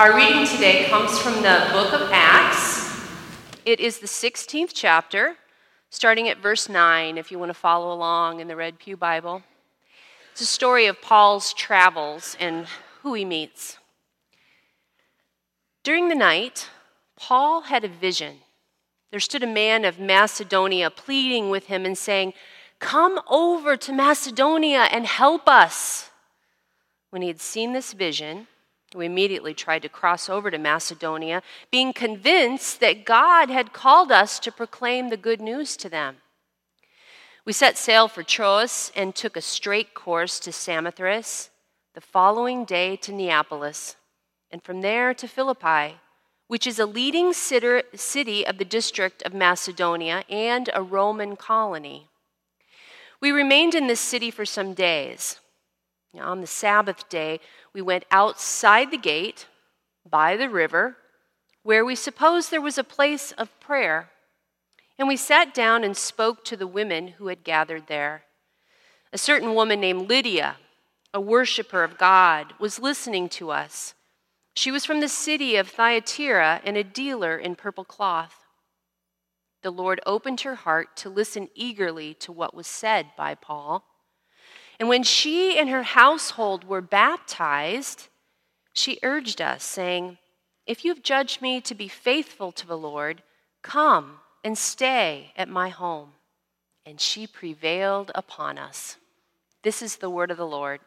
Our reading today comes from the book of Acts. It is the 16th chapter, starting at verse 9, if you want to follow along in the Red Pew Bible. It's a story of Paul's travels and who he meets. During the night, Paul had a vision. There stood a man of Macedonia pleading with him and saying, Come over to Macedonia and help us. When he had seen this vision, we immediately tried to cross over to Macedonia, being convinced that God had called us to proclaim the good news to them. We set sail for Troas and took a straight course to Samothrace, the following day to Neapolis, and from there to Philippi, which is a leading city of the district of Macedonia and a Roman colony. We remained in this city for some days. On the Sabbath day, we went outside the gate by the river, where we supposed there was a place of prayer. And we sat down and spoke to the women who had gathered there. A certain woman named Lydia, a worshiper of God, was listening to us. She was from the city of Thyatira and a dealer in purple cloth. The Lord opened her heart to listen eagerly to what was said by Paul. And when she and her household were baptized, she urged us, saying, If you've judged me to be faithful to the Lord, come and stay at my home. And she prevailed upon us. This is the word of the Lord.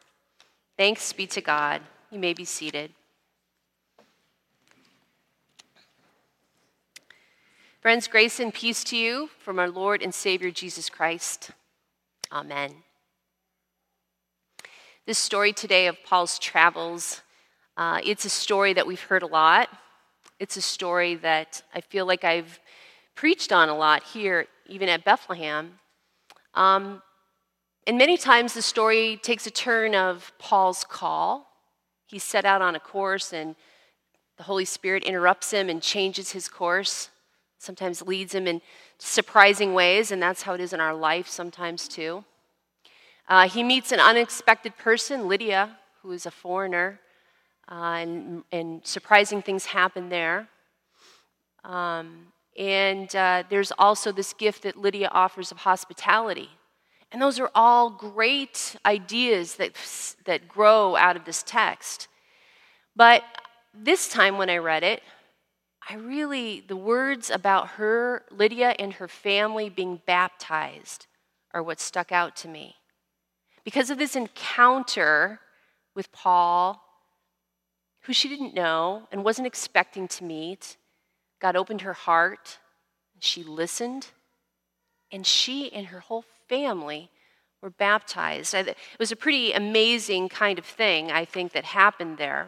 Thanks be to God. You may be seated. Friends, grace and peace to you from our Lord and Savior Jesus Christ. Amen. This story today of Paul's travels, uh, it's a story that we've heard a lot. It's a story that I feel like I've preached on a lot here, even at Bethlehem. Um, and many times the story takes a turn of Paul's call. He's set out on a course, and the Holy Spirit interrupts him and changes his course, sometimes leads him in surprising ways, and that's how it is in our life sometimes too. Uh, he meets an unexpected person, Lydia, who is a foreigner, uh, and, and, surprising things happen there. Um, and uh, there's also this gift that Lydia offers of hospitality. And those are all great ideas that, that grow out of this text. But this time when I read it, I really, the words about her, Lydia, and her family being baptized are what stuck out to me. Because of this encounter with Paul, who she didn't know and wasn't expecting to meet, God opened her heart. She listened, and she and her whole family were baptized. It was a pretty amazing kind of thing, I think, that happened there.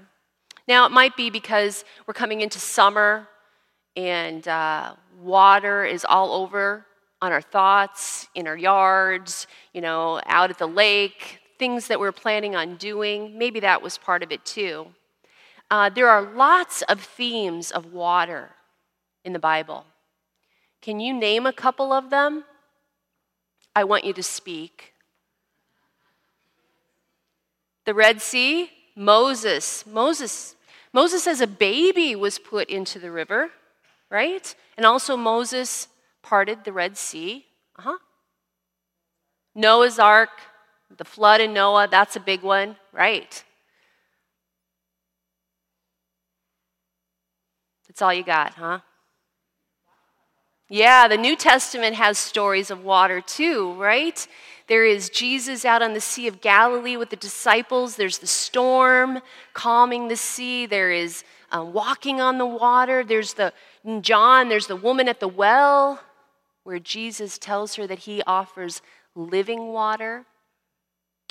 Now, it might be because we're coming into summer and uh, water is all over on our thoughts, in our yards, you know, out at the lake, things that we're planning on doing. Maybe that was part of it too. Uh, there are lots of themes of water in the Bible. Can you name a couple of them? I want you to speak. The Red Sea, Moses. Moses. Moses as a baby was put into the river, right? And also Moses parted the Red Sea. Uh huh. Noah's Ark, the flood in Noah, that's a big one, right? That's all you got, huh? Yeah, the New Testament has stories of water too, right? There is Jesus out on the Sea of Galilee with the disciples. There's the storm calming the sea. There is um, walking on the water. There's the John, there's the woman at the well where Jesus tells her that he offers living water.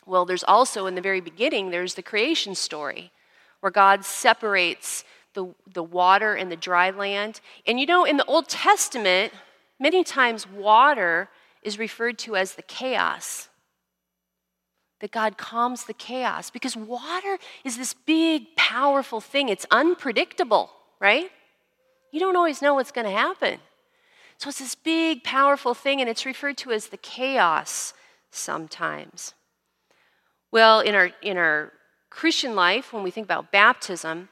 Well, there's also in the very beginning, there's the creation story where God separates the, the water and the dry land. And you know, in the Old Testament, many times water is referred to as the chaos. That God calms the chaos because water is this big, powerful thing. It's unpredictable, right? You don't always know what's going to happen. So it's this big, powerful thing, and it's referred to as the chaos sometimes. Well, in our, in our Christian life, when we think about baptism,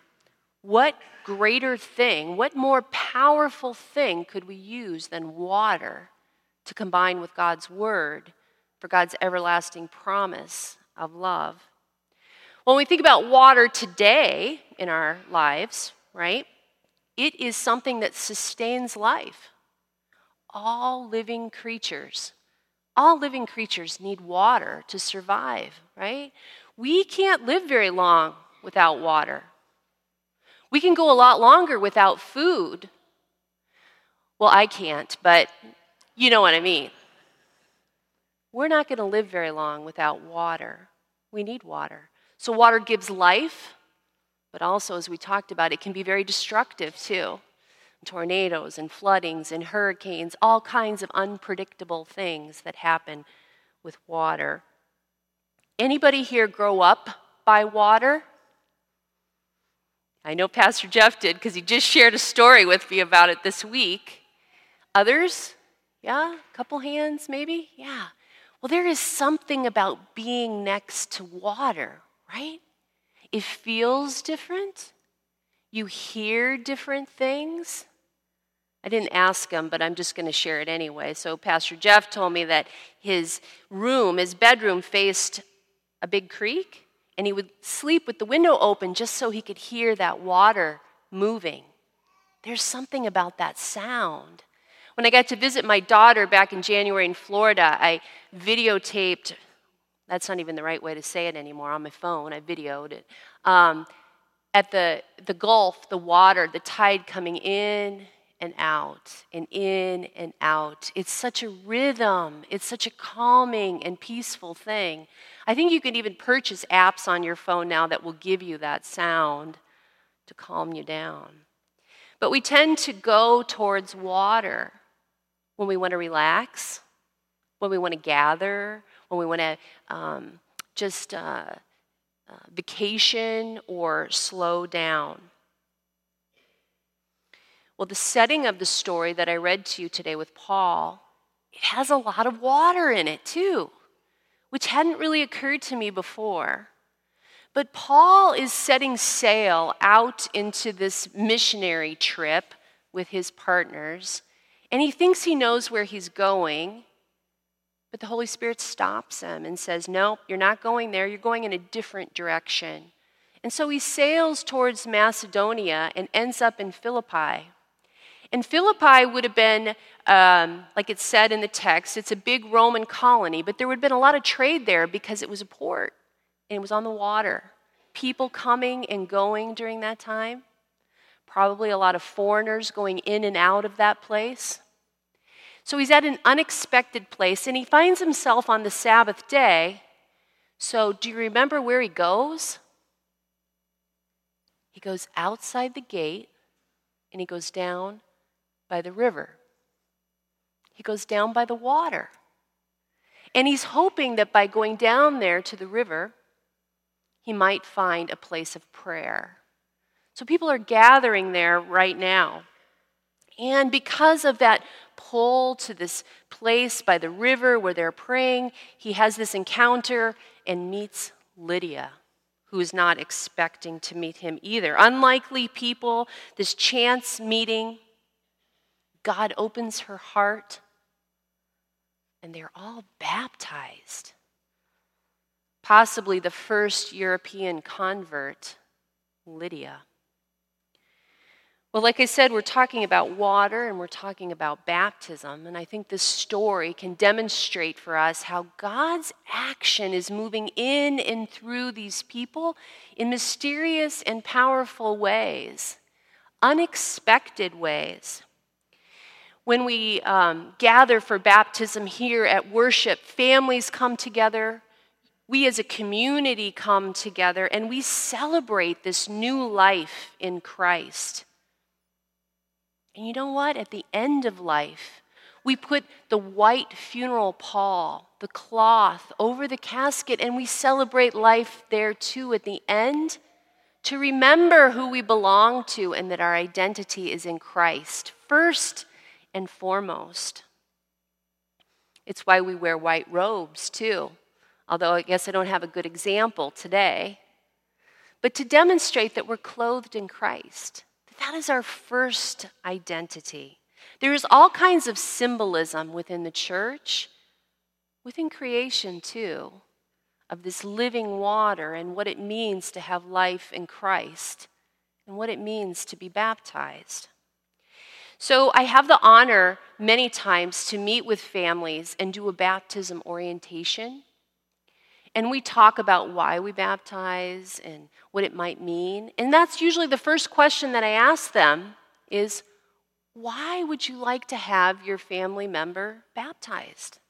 what greater thing, what more powerful thing could we use than water to combine with God's word for God's everlasting promise of love? When we think about water today in our lives, right, it is something that sustains life. All living creatures, all living creatures need water to survive, right? We can't live very long without water. We can go a lot longer without food. Well, I can't, but you know what I mean. We're not going to live very long without water. We need water. So, water gives life, but also, as we talked about, it can be very destructive too. Tornadoes and floodings and hurricanes, all kinds of unpredictable things that happen with water. Anybody here grow up by water? I know Pastor Jeff did because he just shared a story with me about it this week. Others? Yeah? A couple hands maybe? Yeah. Well, there is something about being next to water, right? It feels different. You hear different things. I didn't ask him, but I'm just going to share it anyway. So, Pastor Jeff told me that his room, his bedroom, faced a big creek and he would sleep with the window open just so he could hear that water moving. There's something about that sound. When I got to visit my daughter back in January in Florida, I videotaped, that's not even the right way to say it anymore, on my phone, I videoed it. Um, at the, the Gulf, the water, the tide coming in and out and in and out. It's such a rhythm, it's such a calming and peaceful thing. I think you can even purchase apps on your phone now that will give you that sound to calm you down. But we tend to go towards water when we want to relax, when we want to gather, when we want to um, just uh, uh, vacation or slow down. Well, the setting of the story that I read to you today with Paul, it has a lot of water in it too, which hadn't really occurred to me before. But Paul is setting sail out into this missionary trip with his partners, and he thinks he knows where he's going. But the Holy Spirit stops him and says, No, you're not going there. You're going in a different direction. And so he sails towards Macedonia and ends up in Philippi. And Philippi would have been, um, like it said in the text, it's a big Roman colony, but there would have been a lot of trade there because it was a port and it was on the water. People coming and going during that time. Probably a lot of foreigners going in and out of that place. So he's at an unexpected place and he finds himself on the Sabbath day. So, do you remember where he goes? He goes outside the gate and he goes down by the river. He goes down by the water. And he's hoping that by going down there to the river, he might find a place of prayer. So people are gathering there right now. And because of that pull to this place by the river where they're praying, he has this encounter and meets Lydia, who is not expecting to meet him either. Unlikely people, this chance meeting. God opens her heart, and they're all baptized. Possibly the first European convert, Lydia. Well, like I said, we're talking about water and we're talking about baptism. And I think this story can demonstrate for us how God's action is moving in and through these people in mysterious and powerful ways, unexpected ways. When we um, gather for baptism here at worship, families come together. We as a community come together and we celebrate this new life in Christ. And you know what? At the end of life, we put the white funeral pall, the cloth, over the casket, and we celebrate life there too at the end to remember who we belong to and that our identity is in Christ. First, and foremost. It's why we wear white robes, too, although I guess I don't have a good example today. but to demonstrate that we're clothed in Christ. That is our first identity. There is all kinds of symbolism within the church, within creation too, of this living water and what it means to have life in Christ and what it means to be baptized. So I have the honor many times to meet with families and do a baptism orientation. And we talk about why we baptize and what it might mean. And that's usually the first question that I ask them is why would you like to have your family member baptized?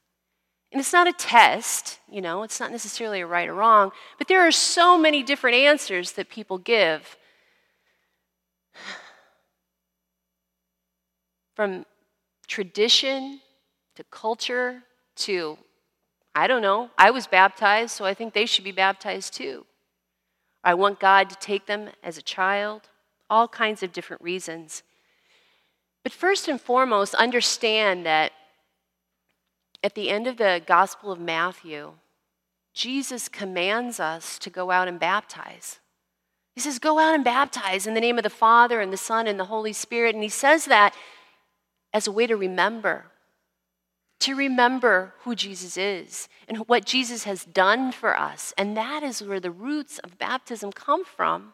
And it's not a test, you know, it's not necessarily a right or wrong, but there are so many different answers that people give. From tradition to culture to, I don't know, I was baptized, so I think they should be baptized too. I want God to take them as a child, all kinds of different reasons. But first and foremost, understand that at the end of the Gospel of Matthew, Jesus commands us to go out and baptize. He says, Go out and baptize in the name of the Father and the Son and the Holy Spirit. And he says that as a way to remember, to remember who Jesus is and what Jesus has done for us. And that is where the roots of baptism come from.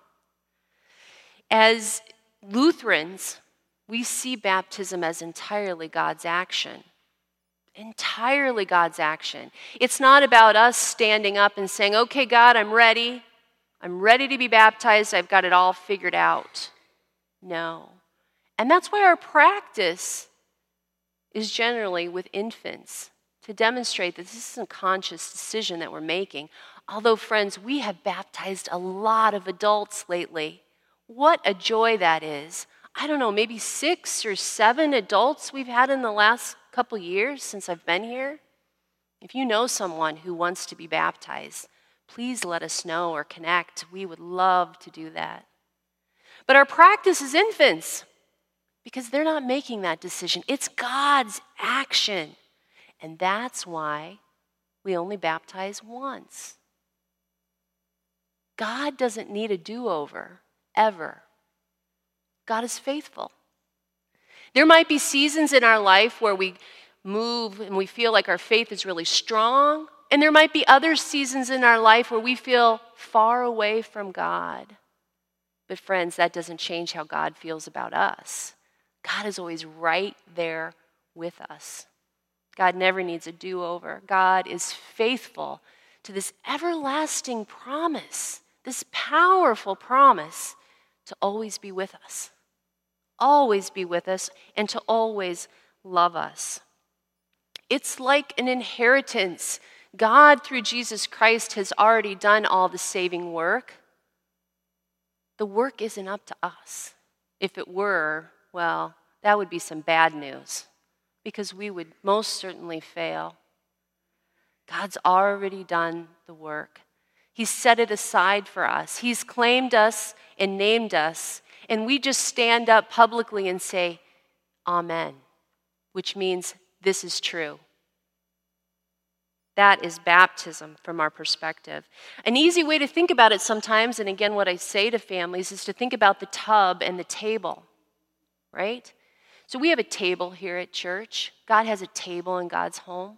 As Lutherans, we see baptism as entirely God's action. Entirely God's action. It's not about us standing up and saying, okay, God, I'm ready. I'm ready to be baptized. I've got it all figured out. No. And that's why our practice is generally with infants to demonstrate that this isn't a conscious decision that we're making. Although, friends, we have baptized a lot of adults lately. What a joy that is. I don't know, maybe six or seven adults we've had in the last couple years since I've been here. If you know someone who wants to be baptized, please let us know or connect. We would love to do that. But our practice is infants because they're not making that decision. It's God's action. And that's why we only baptize once. God doesn't need a do over, ever. God is faithful. There might be seasons in our life where we move and we feel like our faith is really strong, and there might be other seasons in our life where we feel far away from God. But, friends, that doesn't change how God feels about us. God is always right there with us. God never needs a do over. God is faithful to this everlasting promise, this powerful promise to always be with us always be with us and to always love us. It's like an inheritance. God, through Jesus Christ, has already done all the saving work. The work isn't up to us. If it were, well, that would be some bad news because we would most certainly fail. God's already done the work. He's set it aside for us. He's claimed us and named us and we just stand up publicly and say, Amen, which means this is true. That is baptism from our perspective. An easy way to think about it sometimes, and again, what I say to families, is to think about the tub and the table, right? So we have a table here at church. God has a table in God's home.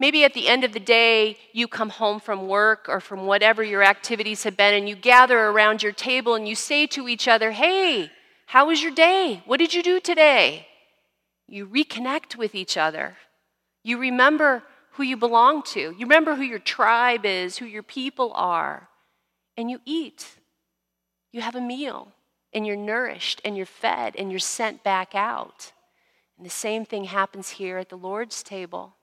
Maybe at the end of the day, you come home from work or from whatever your activities have been, and you gather around your table and you say to each other, Hey, how was your day? What did you do today? You reconnect with each other. You remember who you belong to. You remember who your tribe is, who your people are. And you eat. You have a meal, and you're nourished, and you're fed, and you're sent back out. And the same thing happens here at the Lord's table.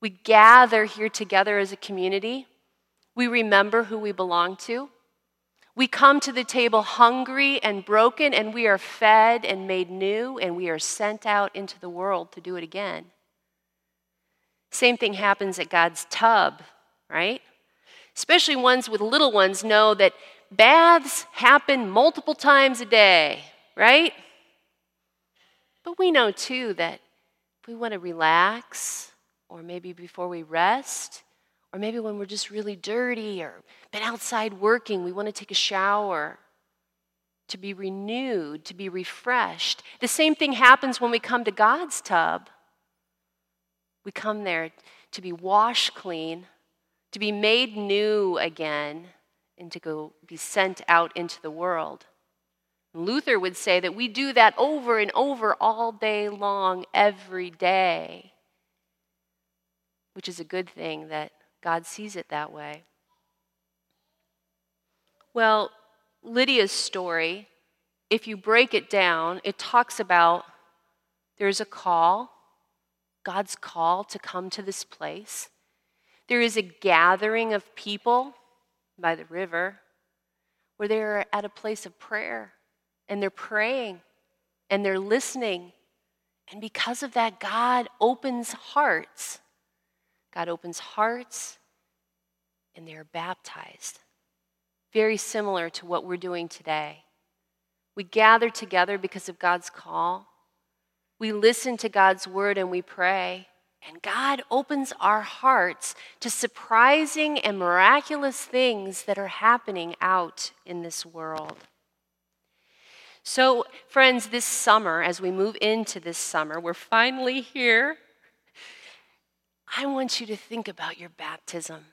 We gather here together as a community. We remember who we belong to. We come to the table hungry and broken, and we are fed and made new, and we are sent out into the world to do it again. Same thing happens at God's tub, right? Especially ones with little ones know that baths happen multiple times a day, right? But we know too that if we want to relax, or maybe before we rest, Or maybe when we're just really dirty or been outside working, we want to take a shower to be renewed, to be refreshed. The same thing happens when we come to God's tub. We come there to be washed clean, to be made new again, and to go be sent out into the world. Luther would say that we do that over and over all day long, every day, which is a good thing that God sees it that way. Well, Lydia's story, if you break it down, it talks about there's a call, God's call to come to this place. There is a gathering of people by the river where they're at a place of prayer and they're praying and they're listening. And because of that, God opens hearts. God opens hearts and they are baptized. Very similar to what we're doing today. We gather together because of God's call. We listen to God's word and we pray. And God opens our hearts to surprising and miraculous things that are happening out in this world. So, friends, this summer, as we move into this summer, we're finally here. I want you to think about your baptism.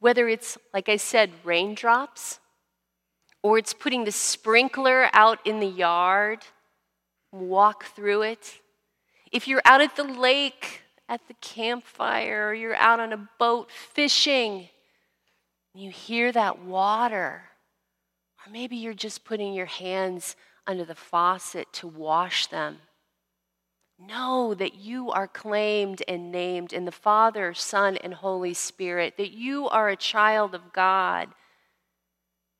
Whether it's, like I said, raindrops, or it's putting the sprinkler out in the yard, walk through it. If you're out at the lake, at the campfire, or you're out on a boat fishing, and you hear that water or maybe you're just putting your hands under the faucet to wash them. Know that you are claimed and named in the Father, Son, and Holy Spirit, that you are a child of God,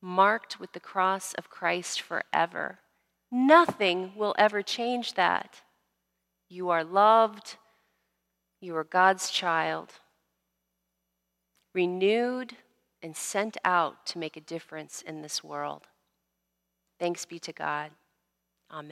marked with the cross of Christ forever. Nothing will ever change that. You are loved, you are God's child, renewed and sent out to make a difference in this world. Thanks be to God. Amen.